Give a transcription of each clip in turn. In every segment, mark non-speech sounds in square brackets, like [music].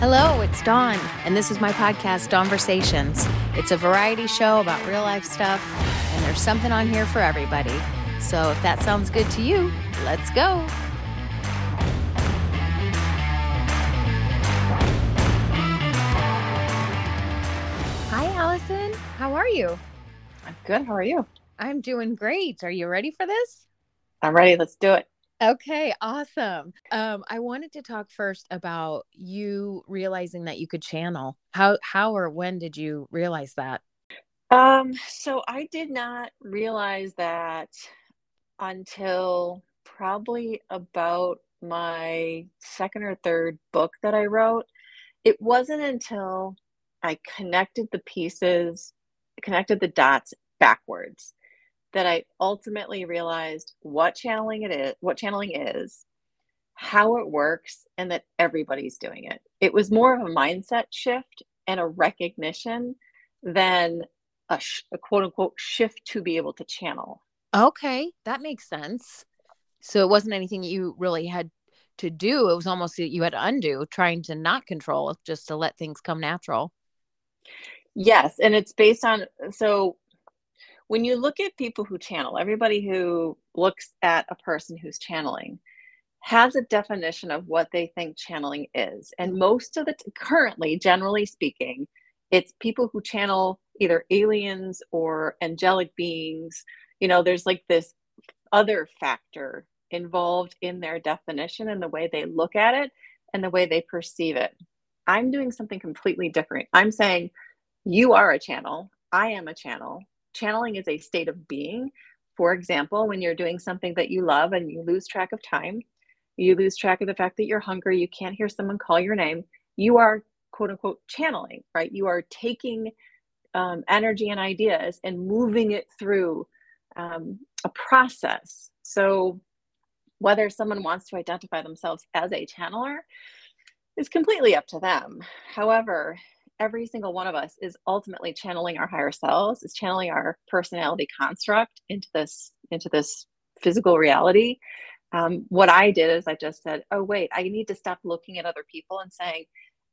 Hello, it's Dawn, and this is my podcast, Dawnversations. It's a variety show about real life stuff, and there's something on here for everybody. So if that sounds good to you, let's go. Hi, Allison. How are you? I'm good. How are you? I'm doing great. Are you ready for this? I'm ready. Let's do it. Okay, awesome. Um, I wanted to talk first about you realizing that you could channel. How how or when did you realize that? Um, so I did not realize that until probably about my second or third book that I wrote. It wasn't until I connected the pieces, connected the dots backwards that I ultimately realized what channeling it is, what channeling is, how it works, and that everybody's doing it. It was more of a mindset shift and a recognition than a, sh- a quote unquote shift to be able to channel. Okay, that makes sense. So it wasn't anything you really had to do. It was almost that you had to undo, trying to not control, just to let things come natural. Yes, and it's based on so when you look at people who channel, everybody who looks at a person who's channeling has a definition of what they think channeling is. And most of the t- currently, generally speaking, it's people who channel either aliens or angelic beings. You know, there's like this other factor involved in their definition and the way they look at it and the way they perceive it. I'm doing something completely different. I'm saying, you are a channel. I am a channel channeling is a state of being. For example, when you're doing something that you love and you lose track of time, you lose track of the fact that you're hungry, you can't hear someone call your name, you are quote unquote channeling, right? You are taking um, energy and ideas and moving it through um, a process. So, whether someone wants to identify themselves as a channeler is completely up to them. However, every single one of us is ultimately channeling our higher selves is channeling our personality construct into this into this physical reality um, what i did is i just said oh wait i need to stop looking at other people and saying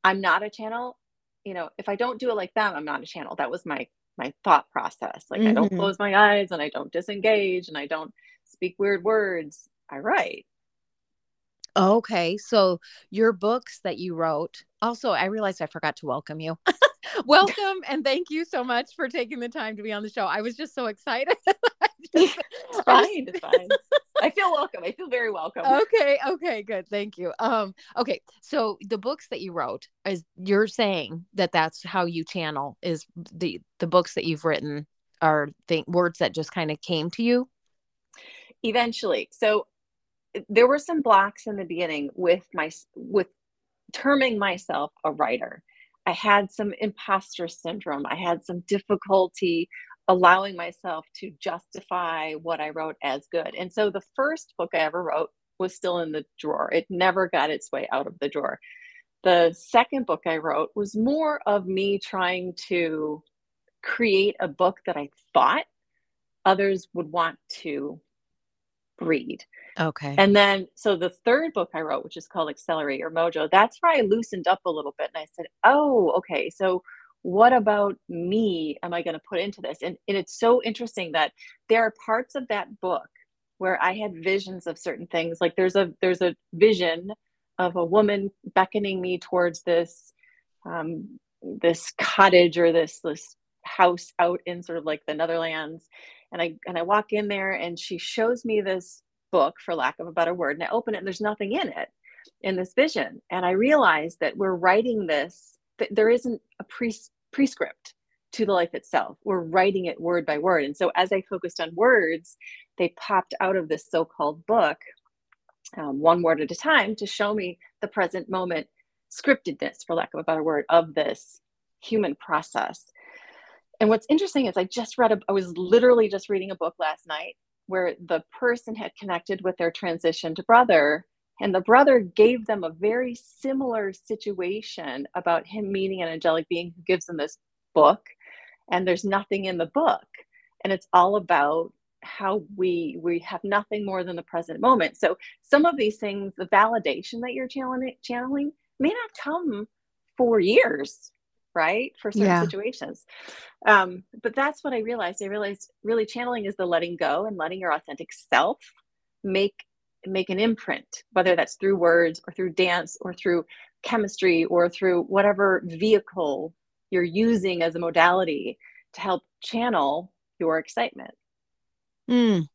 i'm not a channel you know if i don't do it like them i'm not a channel that was my my thought process like mm-hmm. i don't mm-hmm. close my eyes and i don't disengage and i don't speak weird words i write Okay, so your books that you wrote. Also, I realized I forgot to welcome you. [laughs] welcome and thank you so much for taking the time to be on the show. I was just so excited. [laughs] just, [laughs] it's fine. It's fine. I feel welcome. I feel very welcome. Okay. Okay. Good. Thank you. Um. Okay. So the books that you wrote is you're saying that that's how you channel is the the books that you've written are think words that just kind of came to you. Eventually. So there were some blocks in the beginning with my with terming myself a writer. I had some imposter syndrome. I had some difficulty allowing myself to justify what i wrote as good. And so the first book i ever wrote was still in the drawer. It never got its way out of the drawer. The second book i wrote was more of me trying to create a book that i thought others would want to read Okay. And then, so the third book I wrote, which is called Accelerate Your Mojo, that's where I loosened up a little bit and I said, oh, okay, so what about me am I going to put into this? And, and it's so interesting that there are parts of that book where I had visions of certain things. Like there's a there's a vision of a woman beckoning me towards this um, this cottage or this this house out in sort of like the Netherlands. And I and I walk in there and she shows me this book, for lack of a better word, and I open it and there's nothing in it in this vision. And I realized that we're writing this, that there isn't a pre- prescript to the life itself. We're writing it word by word. And so as I focused on words, they popped out of this so called book, um, one word at a time, to show me the present moment scriptedness, for lack of a better word, of this human process. And what's interesting is I just read, a, I was literally just reading a book last night where the person had connected with their transitioned brother and the brother gave them a very similar situation about him meeting an angelic being who gives them this book and there's nothing in the book. And it's all about how we we have nothing more than the present moment. So some of these things the validation that you're channeling channeling may not come for years right for certain Yeah. situations um, but that's what i realized i realized really channeling is the letting go and letting your authentic self make make an imprint whether that's through words or through dance or through chemistry or through whatever vehicle you're using as a modality to help channel your excitement Mm.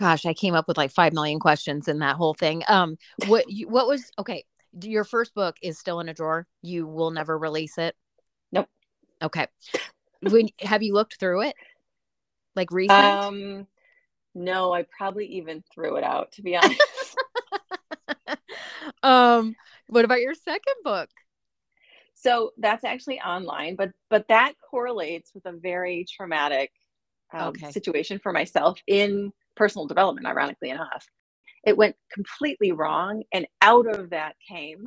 Gosh, I came up with like five million questions in that whole thing. Um, what you, what was okay? Your first book is still in a drawer. You will never release it. Nope. Okay. When have you looked through it? Like recent? um no i probably even threw it out to be [laughs] honest um, what about your second book? so that's actually online but but that correlates with a very traumatic um, Okay. situation for myself in personal development ironically enough it went completely wrong and out of that came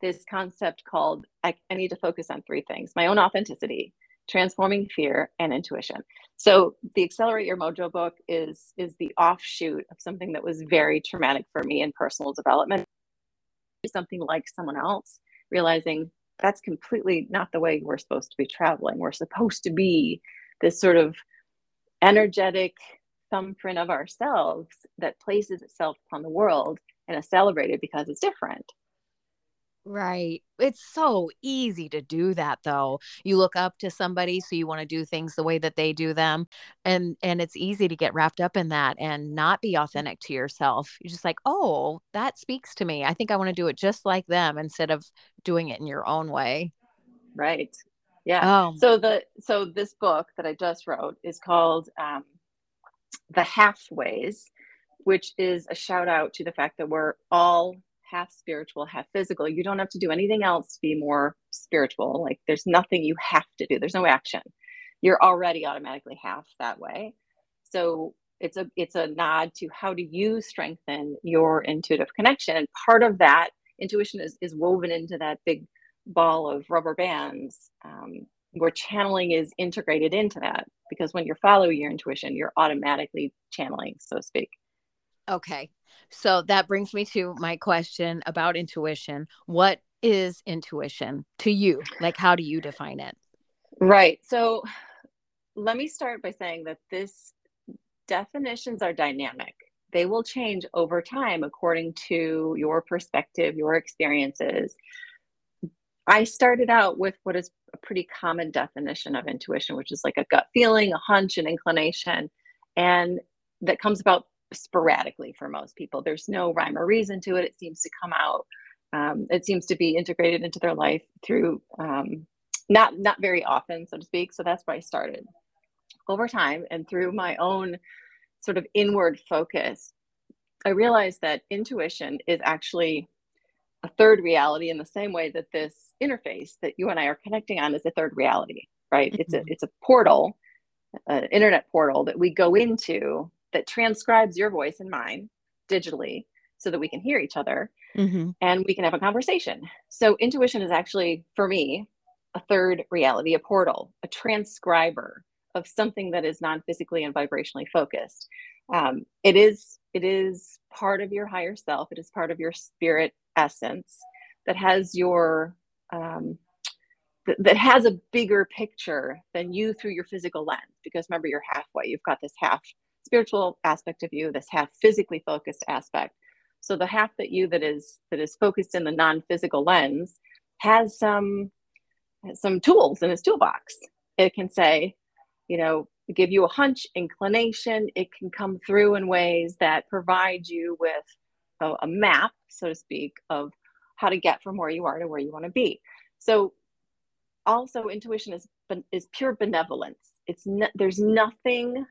this concept called I, I need to focus on three things my own authenticity transforming fear and intuition. So the accelerate your mojo book is is the offshoot of something that was very traumatic for me in personal development. Something like someone else realizing that's completely not the way we're supposed to be traveling. We're supposed to be this sort of energetic thumbprint of ourselves that places itself upon the world and is celebrated because it's different Right. It's so easy to do that though. You look up to somebody so you want to do things the way that they do them and and it's easy to get wrapped up in that and not be authentic to yourself. You're just like, "Oh, that speaks to me. I think I want to do it just like them instead of doing it in your own way." right yeah Oh, so the so this book that i just wrote is called um, the halfways which is a shout out to the fact that we're all half spiritual half physical. You don't have to do anything else to be more spiritual. Like there's nothing you have to do. There's no action. You're already automatically half that way. So it's a it's a nod to how do you strengthen your intuitive connection. And part of that intuition is, is woven into that big ball of rubber bands um, where channeling is integrated into that because when you're following your intuition you're automatically channeling so to speak okay. So that brings me to my question about intuition. What is intuition to you? Like how do you define it? right so let me start by saying that this definitions are dynamic they will change over time according to your perspective your experiences i started out with what is a pretty common definition of intuition which is like a gut feeling a hunch an inclination and that comes about sporadically for most people. There's no rhyme or reason to it. It seems to come out um, it seems to be integrated into their life through um, not not very often so to speak. So that's where i started. Over time and through my own sort of inward focus i realized that intuition is actually a third reality in the same way that this interface that you and i are connecting on is a third reality right it's a it's a portal an internet portal that we go into that transcribes your voice and mine digitally so that we can hear each other Mm-hmm. and we can have a conversation. So, intuition is actually, for me, a third reality, a portal, a transcriber of something that is non physically and vibrationally focused. Um, it is it is part of your higher self. It is part of your spirit essence that has your um, th- that has a bigger picture than you through your physical lens. Because remember, you're halfway. You've got this half spiritual aspect of you, this half physically focused aspect. So the half that you that is that is focused in the non-physical lens has some has some tools in its toolbox. It can say, you know, give you a hunch, inclination. It can come through in ways that provide you with a, a map, so to speak, of how to get from where you are to where you want to be. So also intuition is is pure benevolence. It's no, there's nothing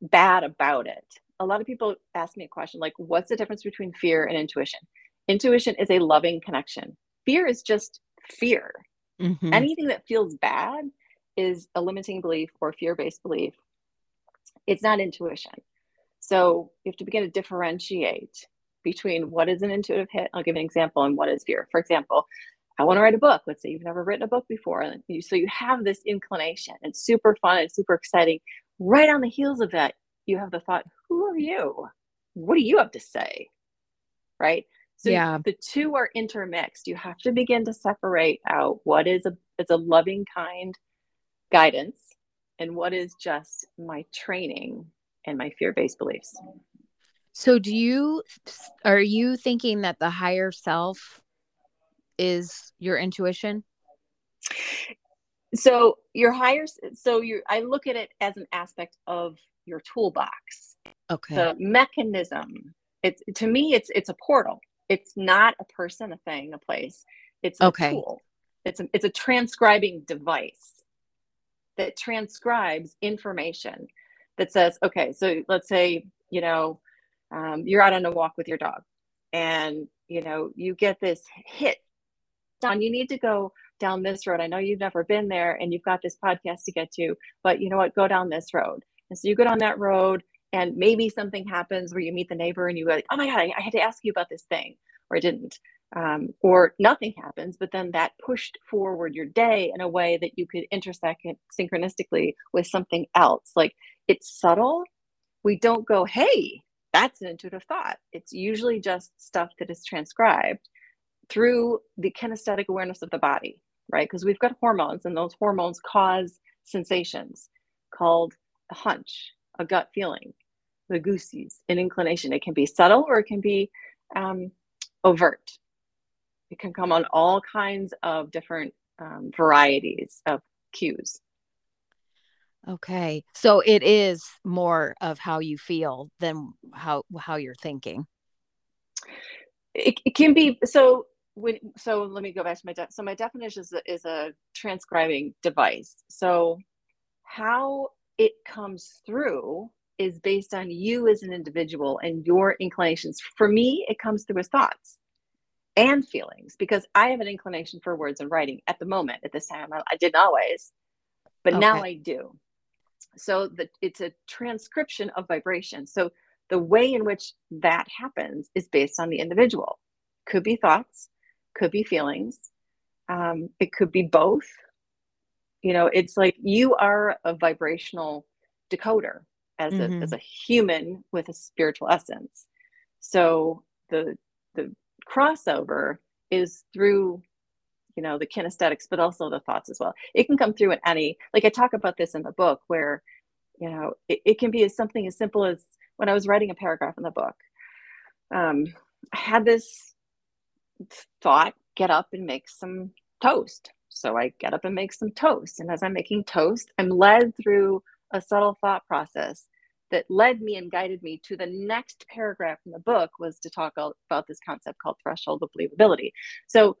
bad about it. A lot of people ask me a question like, what's the difference between fear and intuition? Intuition is a loving connection. Fear is just fear. Mm-hmm. Anything that feels bad is a limiting belief or fear based belief. It's not intuition. So you have to begin to differentiate between what is an intuitive hit. I'll give an example and what is fear. For example, I want to write a book. Let's say you've never written a book before. And you, so you have this inclination. It's super fun. It's super exciting. Right on the heels of that, you have the thought, who are you? What do you have to say? Right? So yeah. the two are intermixed. You have to begin to separate out what is a is a loving kind guidance and what is just my training and my fear-based beliefs. So do you are you thinking that the higher self is your intuition? So your higher so you I look at it as an aspect of your toolbox. Okay. The mechanism. It's to me it's it's a portal. It's not a person, a thing, a place. It's a okay. tool. It's a, it's a transcribing device that transcribes information that says, okay, so let's say, you know, um, you're out on a walk with your dog and, you know, you get this hit. Dawn, you need to go down this road. I know you've never been there and you've got this podcast to get to, but you know what? Go down this road. And so you go down that road and maybe something happens where you meet the neighbor and you go oh my God, I, I had to ask you about this thing or I didn't. Um, or nothing happens, but then that pushed forward your day in a way that you could intersect synchronistically with something else. Like it's subtle. We don't go, hey, that's an intuitive thought. It's usually just stuff that is transcribed through the kinesthetic awareness of the body, right? Because we've got hormones, and those hormones cause sensations called a hunch, a gut feeling, the goosies, an inclination. It can be subtle or it can be um, overt. It can come on all kinds of different um, varieties of cues. Okay. So it is more of how you feel than how how you're thinking. It, it can be so when so let me go back to my de- so my definition is a, is a transcribing device. So how it comes through is based on you as an individual and your inclinations. For me, it comes through as thoughts and feelings because I have an inclination for words and writing at the moment. At this time, I, I didn't always, but okay. now I do. So it's a transcription of vibration. So the way in which that happens is based on the individual. Could be thoughts, could be feelings, um, it could be both. You know, it's like you are a vibrational decoder as mm-hmm. a as a human with a spiritual essence. So the the crossover is through you know the kinesthetics but also the thoughts as well. It can come through in any like i talk about this in the book where you know it, it can be as something as simple as when i was writing a paragraph in the book um, i had this thought get up and make some toast. So i get up and make some toast. And as i'm making toast i'm led through a subtle thought process that led me and guided me to the next paragraph in the book was to talk about this concept called threshold of believability. So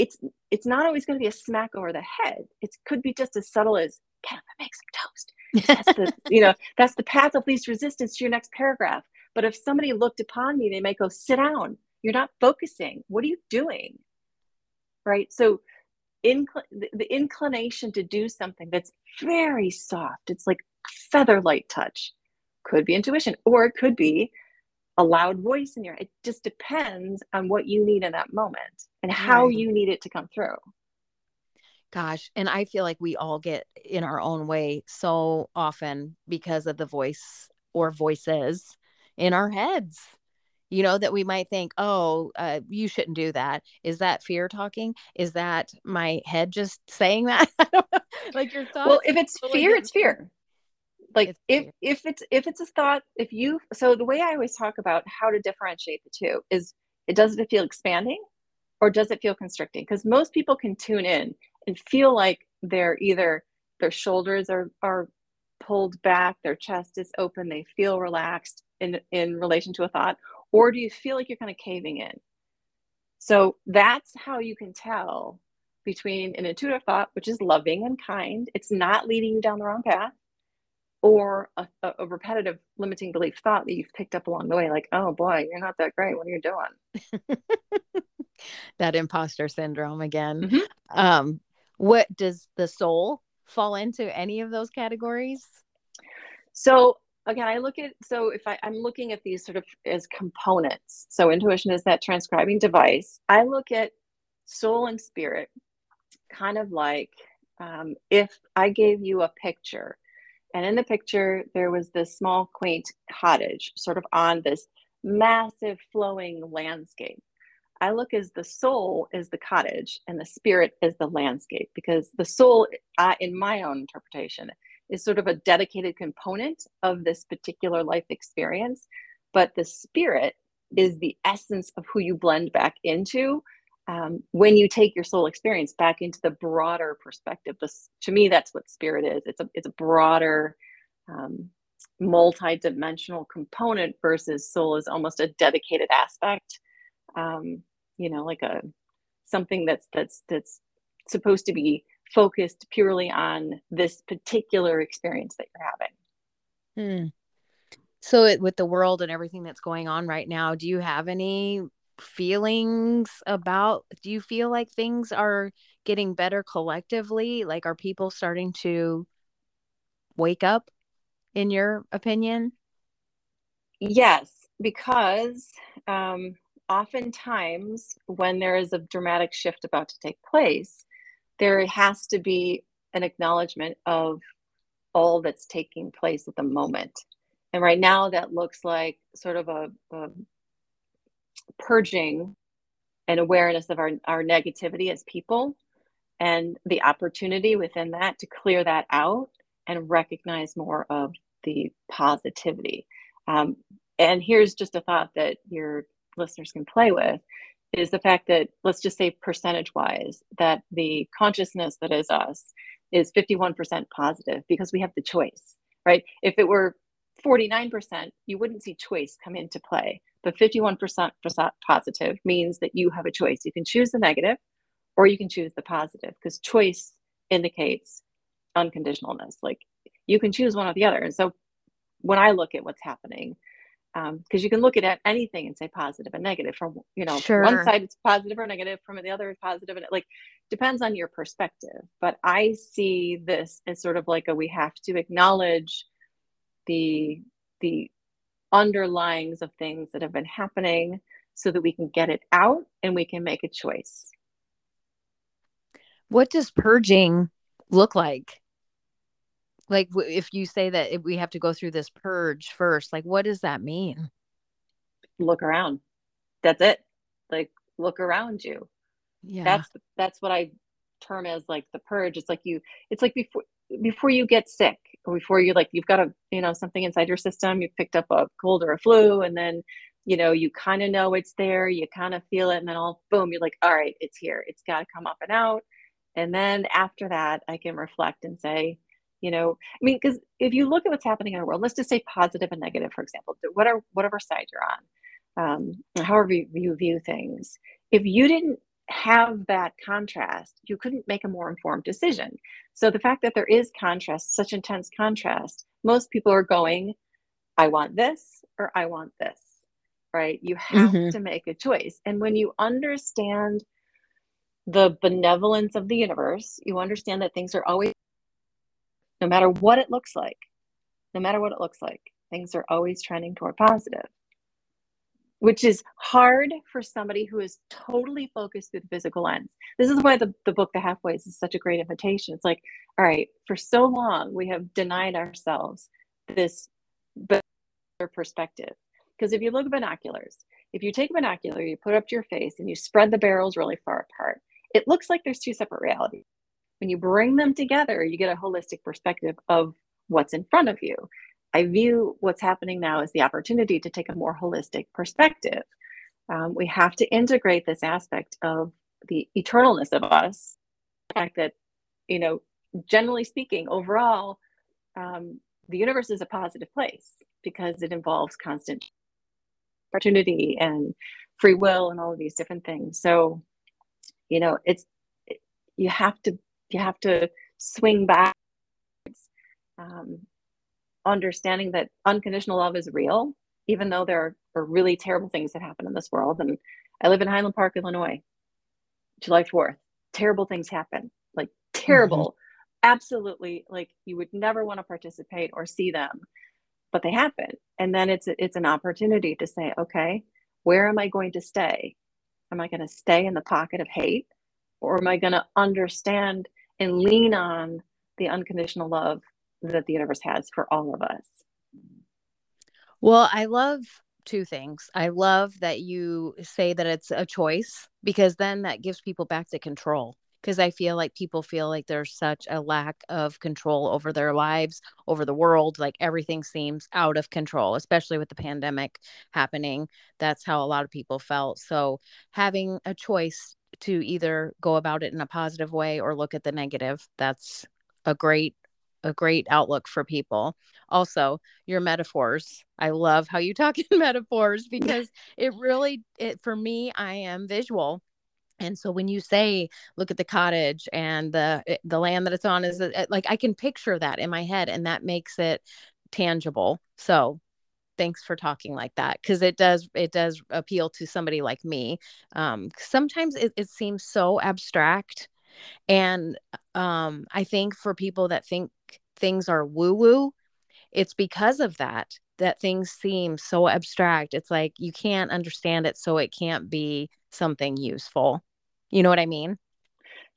it's it's not always going to be a smack over the head. It could be just as subtle as get up and make some toast. That's the [laughs] you know that's the path of least resistance to your next paragraph. But if somebody looked upon me, they might go, "Sit down. You're not focusing. What are you doing?" Right. So, incl- the, the inclination to do something that's very soft. It's like feather light touch. Could be intuition, or it could be a loud voice in your it just depends on what you need in that moment and how right. you need it to come through. Gosh and i feel like we all get in our own way so often because of the voice or voices in our heads you know that we might think oh uh, you shouldn't do that. Is that fear talking? Is that my head just saying that? [laughs] Like your thoughts well if it's fear it's fear like if if it's if it's a thought if you so the way i always talk about how to differentiate the two is it does it feel expanding or does it feel constricting? Because most people can tune in and feel like they're either their shoulders are are pulled back their chest is open they feel relaxed in in relation to a thought or do you feel like you're kind of caving in? So that's how you can tell between an intuitive thought which is loving and kind it's not leading you down the wrong path or a, a, repetitive limiting belief thought that you've picked up along the way like oh boy you're not that great. What are you doing? [laughs] That imposter syndrome again. Mm-hmm. um what does the soul fall into any of those categories? So again i look at so if I, i'm looking at these sort of as components. So intuition is that transcribing device. I look at soul and spirit kind of like um, if i gave you a picture and in the picture, there was this small, quaint cottage sort of on this massive flowing landscape. I look as the soul is the cottage and the spirit is the landscape because the soul, uh, in my own interpretation, is sort of a dedicated component of this particular life experience. But the spirit is the essence of who you blend back into um, when you take your soul experience back into the broader perspective. This, to me, that's what spirit is. It's a it's a broader, um, multi-dimensional component versus soul is almost a dedicated aspect. Um, you know, like a something that's that's that's supposed to be focused purely on this particular experience that you're having. Hmm. So, it, with the world and everything that's going on right now, do you have any feelings about? Do you feel like things are getting better collectively? Like, are people starting to wake up, in your opinion? Yes, because um, oftentimes when there is a dramatic shift about to take place, there has to be an acknowledgement of all that's taking place at the moment. And right now, that looks like sort of a, a purging and awareness of our, our negativity as people and the opportunity within that to clear that out and recognize more of the positivity. Um, and here's just a thought that your listeners can play with is the fact that let's just say percentage wise that the consciousness that is us is 51% positive because we have the choice right if it were 49% you wouldn't see choice come into play but 51% positive means that you have a choice. You can choose the negative or you can choose the positive because choice indicates unconditionalness. Like you can choose one or the other. And so when i look at what's happening because um, you can look at anything and say positive and negative from you know sure. one side it's positive or negative from the other is positive and it like depends on your perspective. But i see this as sort of like a we have to acknowledge the the underlyings of things that have been happening so that we can get it out and we can make a choice. What does purging look like? Like if you say that we have to go through this purge first like what does that mean? Look around. That's it. Like look around you. Yeah. That's that's what i term as like the purge. It's like you it's like before before you get sick before you like you've got a you know something inside your system you've picked up a cold or a flu and then you know you kind of know it's there you kind of feel it and then all boom you're like all right it's here. It's got to come up and out. And then after that i can reflect and say you know i mean because if you look at what's happening in our world let's just say positive and negative for example whatever whatever side you're on um, however you view things if you didn't have that contrast you couldn't make a more informed decision. So the fact that there is contrast such intense contrast most people are going i want this or i want this right? You have mm-hmm. to make a choice. And when you understand the benevolence of the universe you understand that things are always no matter what it looks like, no matter what it looks like, things are always trending toward positive, which is hard for somebody who is totally focused through the physical lens. This is why the, the book, The Halfways, is such a great invitation. It's like, all right, for so long, we have denied ourselves this better perspective. Because if you look at binoculars, if you take a binocular, you put up to your face and you spread the barrels really far apart, it looks like there's two separate realities when you bring them together, you get a holistic perspective of what's in front of you. I view what's happening now as the opportunity to take a more holistic perspective. Um, we have to integrate this aspect of the eternalness of us, the fact that, you know, generally speaking, overall, um, the universe is a positive place because it involves constant opportunity and free will and all of these different things. So, you know, it's you have to you have to swing back um, understanding that unconditional love is real even though there are, really terrible things that happen in this world. And i live in highland park illinois july 4th terrible things happen like terrible. Mm-hmm. absolutely like you would never want to participate or see them but they happen. And then it's it's an opportunity to say okay where am i going to stay? Am i going to stay in the pocket of hate or am i going to understand and lean on the unconditional love that the universe has for all of us. Well, I love two things. I love that you say that it's a choice because then that gives people back to control. Because I feel like people feel like there's such a lack of control over their lives, over the world. Like everything seems out of control, especially with the pandemic happening. That's how a lot of people felt. So having a choice to either go about it in a positive way or look at the negative, that's a great a great outlook for people. Also, your metaphors. I love how you talk [laughs] in metaphors because it really it for me I am visual. And so when you say look at the cottage and the eh, the land that it's on is eh, like I can picture that in my head and that makes it tangible. So thanks for talking like that because it does it does appeal to somebody like me um sometimes it, it seems so abstract and um, I think for people that think things are woo woo, it's because of that that things seem so abstract. It's like you can't understand it, so it can't be something useful. You know what I mean?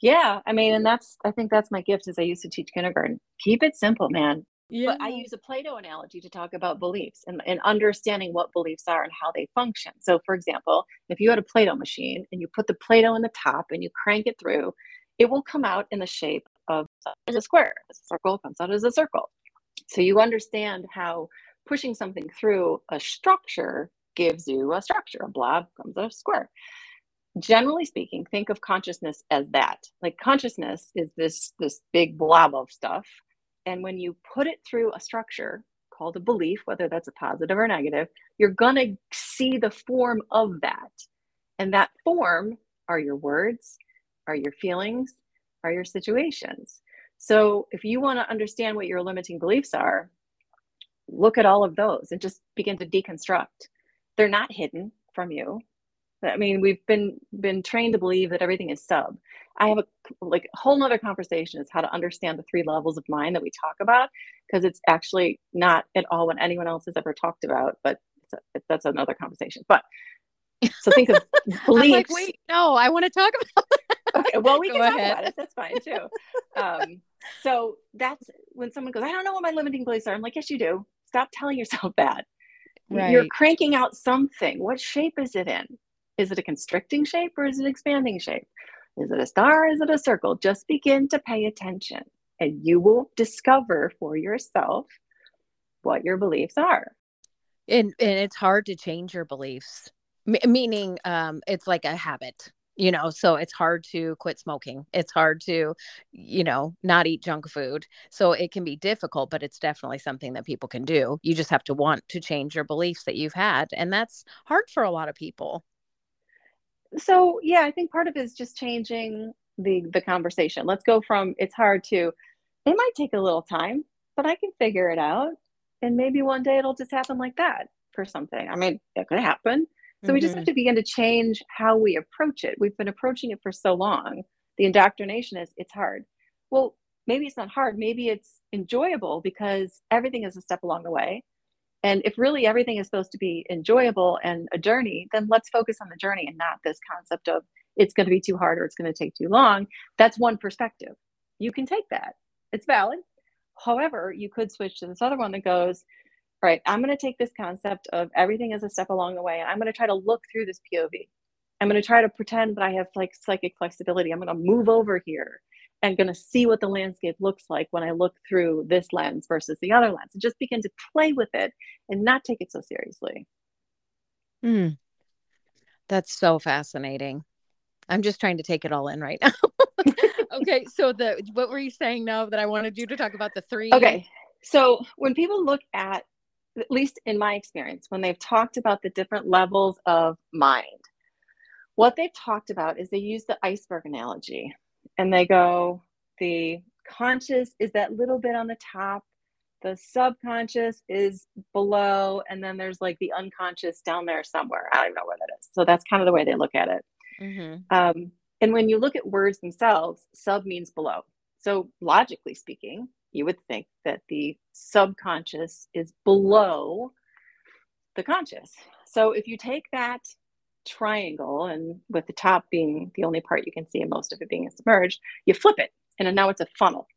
Yeah, I mean, and that's I think that's my gift. Is I used to teach kindergarten. Keep it simple, man. Yeah. But I use a Play-Doh analogy to talk about beliefs and, and understanding what beliefs are and how they function. So, for example, if you had a Play-Doh machine and you put the Play-Doh in the top and you crank it through, it will come out in the shape of a square. A circle comes out as a circle. So you understand how pushing something through a structure gives you a structure. A blob comes out a square. Generally speaking, think of consciousness as that. Like consciousness is this this big blob of stuff, and when you put it through a structure called a belief, whether that's a positive or negative, you're gonna see the form of that, and that form are your words, are your feelings, are your situations. So if you want to understand what your limiting beliefs are, look at all of those and just begin to deconstruct. They're not hidden from you. I mean, we've been been trained to believe that everything is sub. I have a like a whole nother conversation is how to understand the three levels of mind that we talk about because it's actually not at all what anyone else has ever talked about. But a, that's another conversation. But so think of [laughs] beliefs. like, wait, no, I want to talk about. [laughs] well, we can talk about it. That's fine too. [laughs] Um, so that's when someone goes, I don't know what my limiting beliefs are. I'm like, yes, you do. Stop telling yourself [laughs] that. Right. You're cranking out something. What shape is it in? Is it a constricting shape or is it expanding shape? Is it a star? Is it a circle? Just begin to pay attention and you will discover for yourself what your beliefs are. And, and it's hard to change your beliefs, M- meaning um, it's like a habit you know so it's hard to quit smoking. It's hard to you know not eat junk food. So it can be difficult but it's definitely something that people can do. You just have to want to change your beliefs that you've had and that's hard for a lot of people. So yeah i think part of it is just changing the the conversation. Let's go from it's hard to it might take a little time but i can figure it out. And maybe one day it'll just happen like that for something. I mean it could happen so mm-hmm. we just have mm-hmm. to begin to change how we approach it. We've been approaching it for so long. The indoctrination is it's hard. Well, maybe it's not hard. Maybe it's enjoyable because everything is a step along the way. And if really everything is supposed to be enjoyable and a journey, then let's focus on the journey and not this concept of it's going to be too hard or it's going to take too long. That's one perspective. You can take that, it's valid. However, you could switch to this other one that goes, right, I'm going to take this concept of everything as a step along the way, and I'm going to try to look through this POV. I'm going to try to pretend that I have like psychic flexibility. I'm going to move over here and going to see what the landscape looks like when I look through this lens versus the other lens, and just begin to play with it and not take it so seriously. Mm. That's so fascinating. I'm just trying to take it all in right now. [laughs] okay, [laughs] so the what were you saying now that I wanted you to talk about the three? Okay, so when people look at at least in my experience, when they've talked about the different levels of mind, what they've talked about is they use the iceberg analogy and they go, the conscious is that little bit on the top, the subconscious is below, and then there's like the unconscious down there somewhere. I don't know where that is. So that's kind of the way they look at it. Mm-hmm. Um, and when you look at words themselves, sub means below. So logically speaking, you would think that the subconscious is below the conscious. So if you take that triangle and with the top being the only part you can see and most of it being submerged, you flip it and now it's a funnel.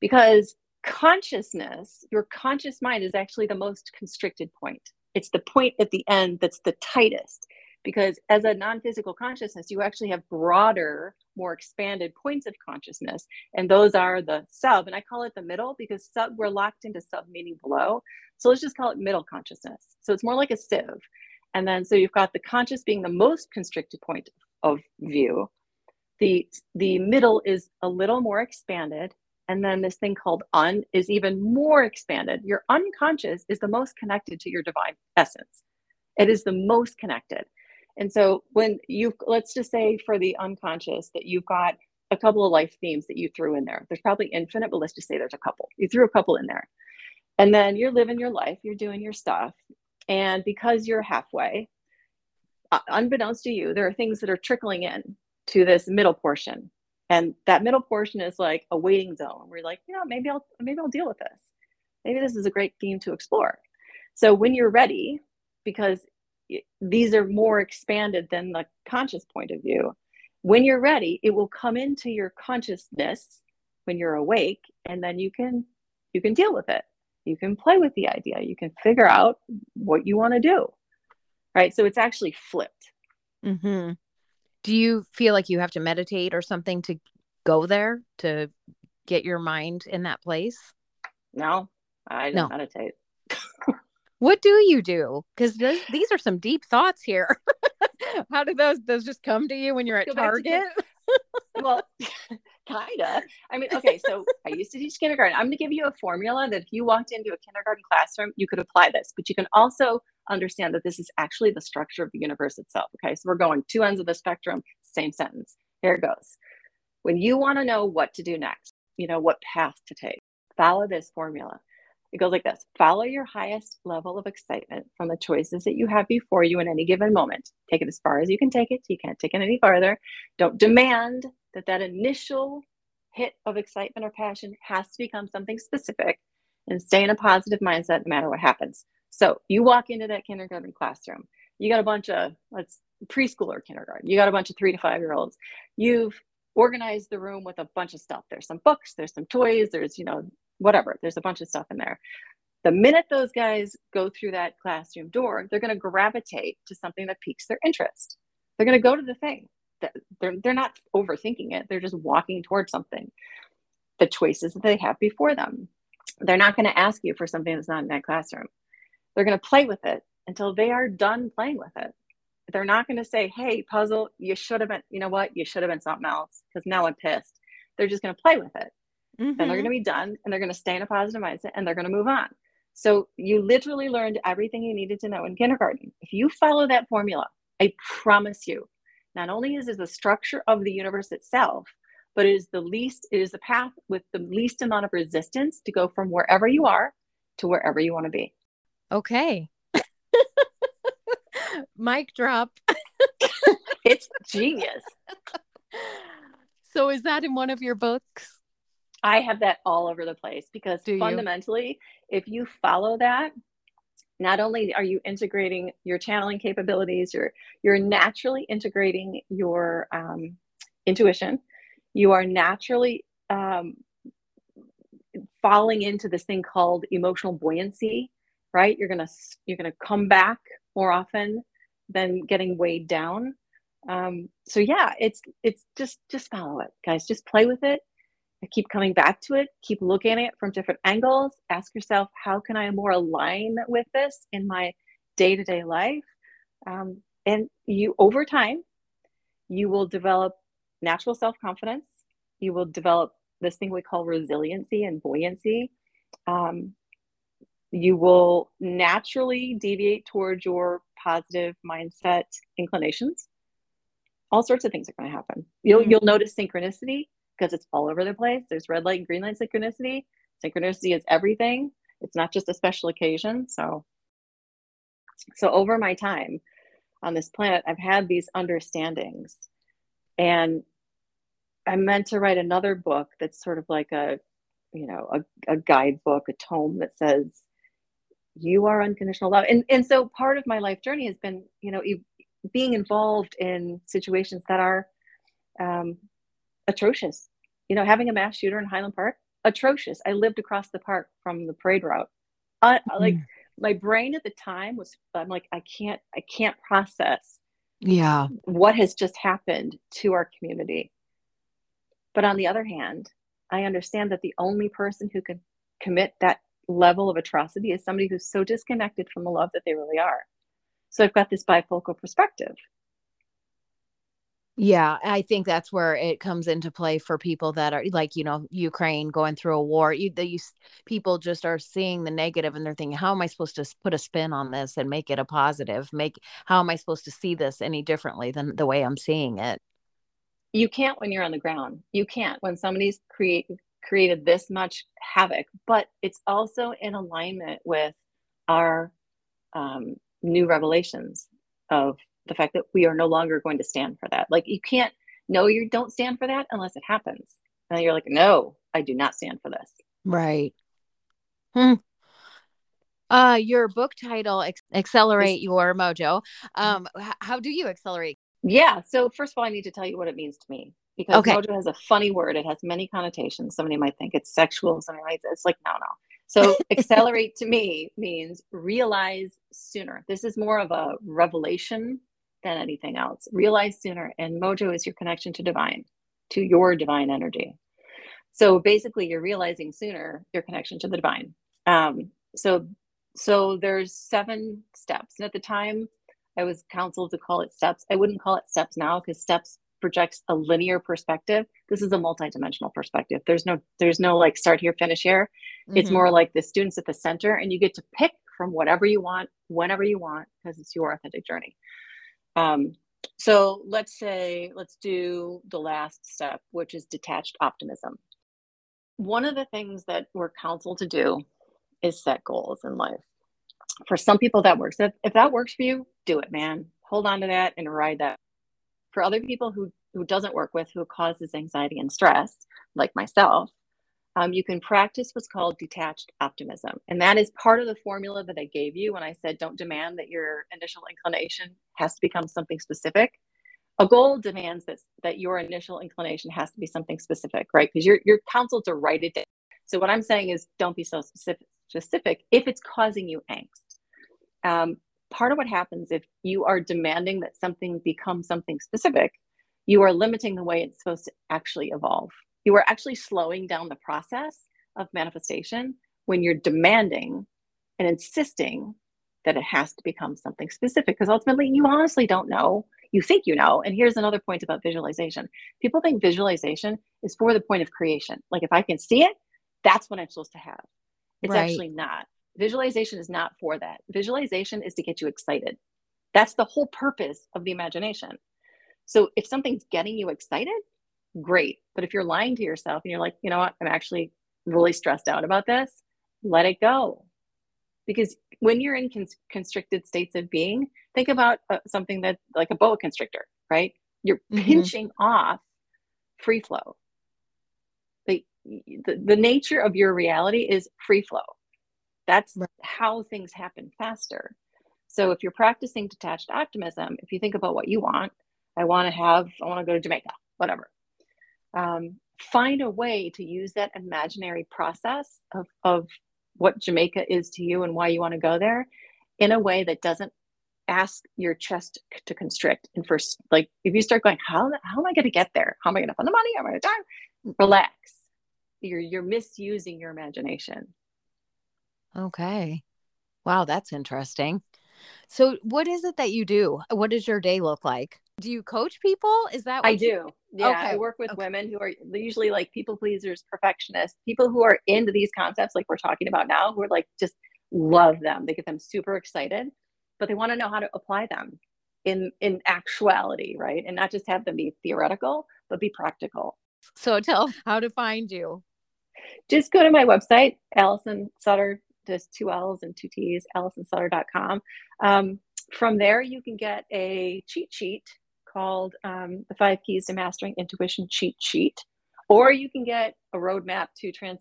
Because consciousness, your conscious mind is actually the most constricted point. it's the point at the end that's the tightest because as a non-physical consciousness you actually have broader more expanded points of consciousness. And those are the sub and i call it the middle because sub we're locked into sub meaning below. So let's just call it middle consciousness. So it's more like a sieve. And then so you've got the conscious being the most constricted point of view. The the middle is a little more expanded and then this thing called un is even more expanded. Your unconscious is the most connected to your divine essence. It is the most connected and so when you let's just say for the unconscious that you've got a couple of life themes that you threw in there. There's probably infinite but let's just say there's a couple. You threw a couple in there. And then you're living your life you're doing your stuff. And because you're halfway uh, unbeknownst to you there are things that are trickling in to this middle portion. And that middle portion is like a waiting zone you're like you know maybe i'll maybe i'll deal with this. Maybe this is a great theme to explore. So when you're ready because these are more expanded than the conscious point of view. When you're ready it will come into your consciousness when you're awake and then you can you can deal with it. You can play with the idea. You can figure out what you want to do right? So it's actually flipped. Mm-hmm. do you feel like you have to meditate or something to go there to get your mind in that place? No i don't no. meditate what do you do? Because [sighs] these are some deep thoughts here. [laughs] How do those those just come to you when you're at target? Well [laughs] kinda. I mean okay so i used to teach kindergarten. I'm going to give you a formula that if you walked into a kindergarten classroom you could apply this but you can also understand that this is actually the structure of the universe itself okay? So we're going two ends of the spectrum same sentence. Here it goes. When you want to know what to do next you know what path to take. Follow this formula it goes like this follow your highest level of excitement from the choices that you have before you in any given moment. Take it as far as you can take it. You can't take it any farther. Don't demand that that initial hit of excitement or passion has to become something specific and stay in a positive mindset no matter what happens. So you walk into that kindergarten classroom, you got a bunch of, let's preschool or kindergarten, you got a bunch of three to five year olds. You've organized the room with a bunch of stuff. There's some books, there's some toys, there's, you know, whatever. There's a bunch of stuff in there. The minute those guys go through that classroom door, they're going to gravitate to something that piques their interest. They're going to go to the thing. They're, they're not overthinking it. They're just walking towards something. The choices that they have before them. They're not going to ask you for something that's not in that classroom. They're going to play with it until they are done playing with it. They're not going to say, hey, puzzle, you should have been, you know what? You should have been something else because now I'm pissed. They're just going to play with it mm-hmm. then they're going to be done and they're going to stay in a positive mindset and they're going to move on. So you literally learned everything you needed to know in kindergarten. If you follow that formula, I promise you, not only is it the structure of the universe itself, but it is the least, it is the path with the least amount of resistance to go from wherever you are to wherever you want to be. Okay. [laughs] Mic drop. [laughs] it's genius. [laughs] So is that in one of your books? I have that all over the place because Do fundamentally, you? if you follow that, not only are you integrating your channeling capabilities, you're you're naturally integrating your um, intuition. You are naturally um, falling into this thing called emotional buoyancy, right? You're gonna you're gonna come back more often than getting weighed down. Um, so yeah, it's it's just just follow it, guys. Just play with it keep coming back to it, keep looking at it from different angles. Ask yourself, how can I more align with this in my day to day life? Um, and you, over time, you will develop natural self confidence. You will develop this thing we call resiliency and buoyancy. Um, you will naturally deviate towards your positive mindset inclinations. All sorts of things are going to happen. You'll, mm-hmm. you'll notice synchronicity because it's all over the place. There's red light and green light synchronicity. Synchronicity is everything. It's not just a special occasion. So, so over my time on this planet, I've had these understandings, and I meant to write another book that's sort of like a, you know, a, a guidebook, a tome that says, "You are unconditional love." And and so part of my life journey has been, you know, being involved in situations that are um, atrocious. You know, having a mass shooter in Highland Park, atrocious. I lived across the park from the parade route. Uh, mm. Like my brain at the time was i'm like i can't i can't process yeah what has just happened to our community but on the other hand i understand that the only person who can commit that level of atrocity is somebody who's so disconnected from the love that they really are so i've got this bifocal perspective yeah, I think that's where it comes into play for people that are like, you know, Ukraine going through a war. You, these people just are seeing the negative and they're thinking, how am I supposed to put a spin on this and make it a positive? Make how am I supposed to see this any differently than the way I'm seeing it? You can't when you're on the ground. You can't when somebody's create created this much havoc, but it's also in alignment with our um, new revelations of the fact that we are no longer going to stand for that. Like you can't no, you don't stand for that unless it happens. And you're like, no, I do not stand for this. Right. Hmm. Uh, your book title, Accelerate Your Mojo. Mm-hmm. Um, how do you accelerate? Yeah. So first of all, I need to tell you what it means to me because okay. mojo has a funny word. It has many connotations. Somebody might think it's sexual. Somebody might, it's like, no, no. So [laughs] accelerate to me means realize sooner. This is more of a revelation than anything else. Realize sooner. And mojo is your connection to divine, to your divine energy. So basically, you're realizing sooner your connection to the divine. Um, so, so there's seven steps, and at the time, I was counseled to call it steps. I wouldn't call it steps now because steps projects a linear perspective. This is a multidimensional perspective. There's no, there's no like start here, finish here. Mm-hmm. It's more like the students at the center, and you get to pick from whatever you want, whenever you want, because it's your authentic journey. Um, so let's say, let's do the last step, which is detached optimism. One of the things that we're counseled to do is set goals in life. For some people, that works. If, if that works for you, do it, man. Hold on to that and ride that. For other people who, who doesn't work with, who causes anxiety and stress, like myself, um, you can practice what's called detached optimism. And that is part of the formula that I gave you when I said don't demand that your initial inclination has to become something specific. A goal demands that, that your initial inclination has to be something specific, right? Because you're, you're counseled to write it down. So what I'm saying is don't be so specific, specific if it's causing you angst. Um, part of what happens if you are demanding that something become something specific, you are limiting the way it's supposed to actually evolve you are actually slowing down the process of manifestation when you're demanding and insisting that it has to become something specific because ultimately you honestly don't know. You think you know and here's another point about visualization. People think visualization is for the point of creation. Like if i can see it that's what i'm supposed to have. It's right. actually not. Visualization is not for that. Visualization is to get you excited. That's the whole purpose of the imagination. So if something's getting you excited great. But if you're lying to yourself and you're like, you know what, I'm actually really stressed out about this, let it go. Because when you're in constricted states of being, think about uh, something that like a boa constrictor, right? You're mm-hmm. pinching off free flow. The, the, the nature of your reality is free flow. That's right. how things happen faster. So if you're practicing detached optimism, if you think about what you want, I want to have, I want to go to Jamaica, whatever um, find a way to use that imaginary process of, of what Jamaica is to you and why you want to go there in a way that doesn't ask your chest to constrict. And first, like if you start going, how, how am I going to get there? How am I going to find the money? How am I going to time? Relax. You're, you're misusing your imagination. Okay. Wow, that's interesting. So, what is it that you do? What does your day look like? Do you coach people? Is that what I do? You... Yeah, okay. I work with okay. women who are usually like people pleasers, perfectionists, people who are into these concepts like we're talking about now, who are like just love them. They get them super excited, but they want to know how to apply them in in actuality, right? And not just have them be theoretical, but be practical. So tell how to find you. Just go to my website, Allison Sutter, just two L's and two T's, AllisonSutter.com. Um, from there, you can get a cheat sheet called um, the Five Keys to Mastering Intuition Cheat Sheet, or you can get a roadmap to trans.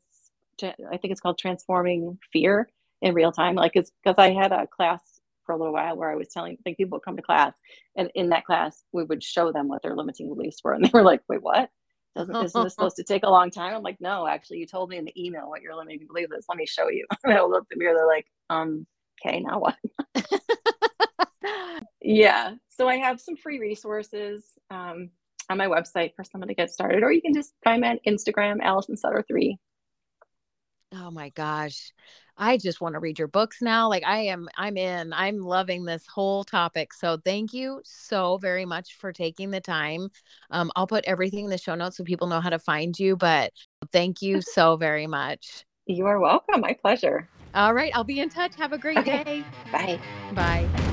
To, I think it's called Transforming Fear in Real Time. Like, it's because I had a class for a little while where I was telling like people would come to class, and in that class we would show them what their limiting beliefs were, and [laughs] they were like, "Wait, what? Doesn't isn't this supposed to take a long time?" I'm like, "No, actually, you told me in the email what your limiting belief is. Let me show you." [laughs] and I looked at me, they're like, "Um, okay, now what? [laughs] yeah. So I have some free resources um, on my website for someone to get started, or you can just find me on Instagram, Allison Sutter three. Oh my gosh. I just want to read your books now. Like I am I'm in. I'm loving this whole topic. So thank you so very much for taking the time. Um, I'll put everything in the show notes so people know how to find you, but thank you [laughs] so very much. You are welcome. My pleasure. All right, I'll be in touch. Have a great Okay. day. Bye. Bye.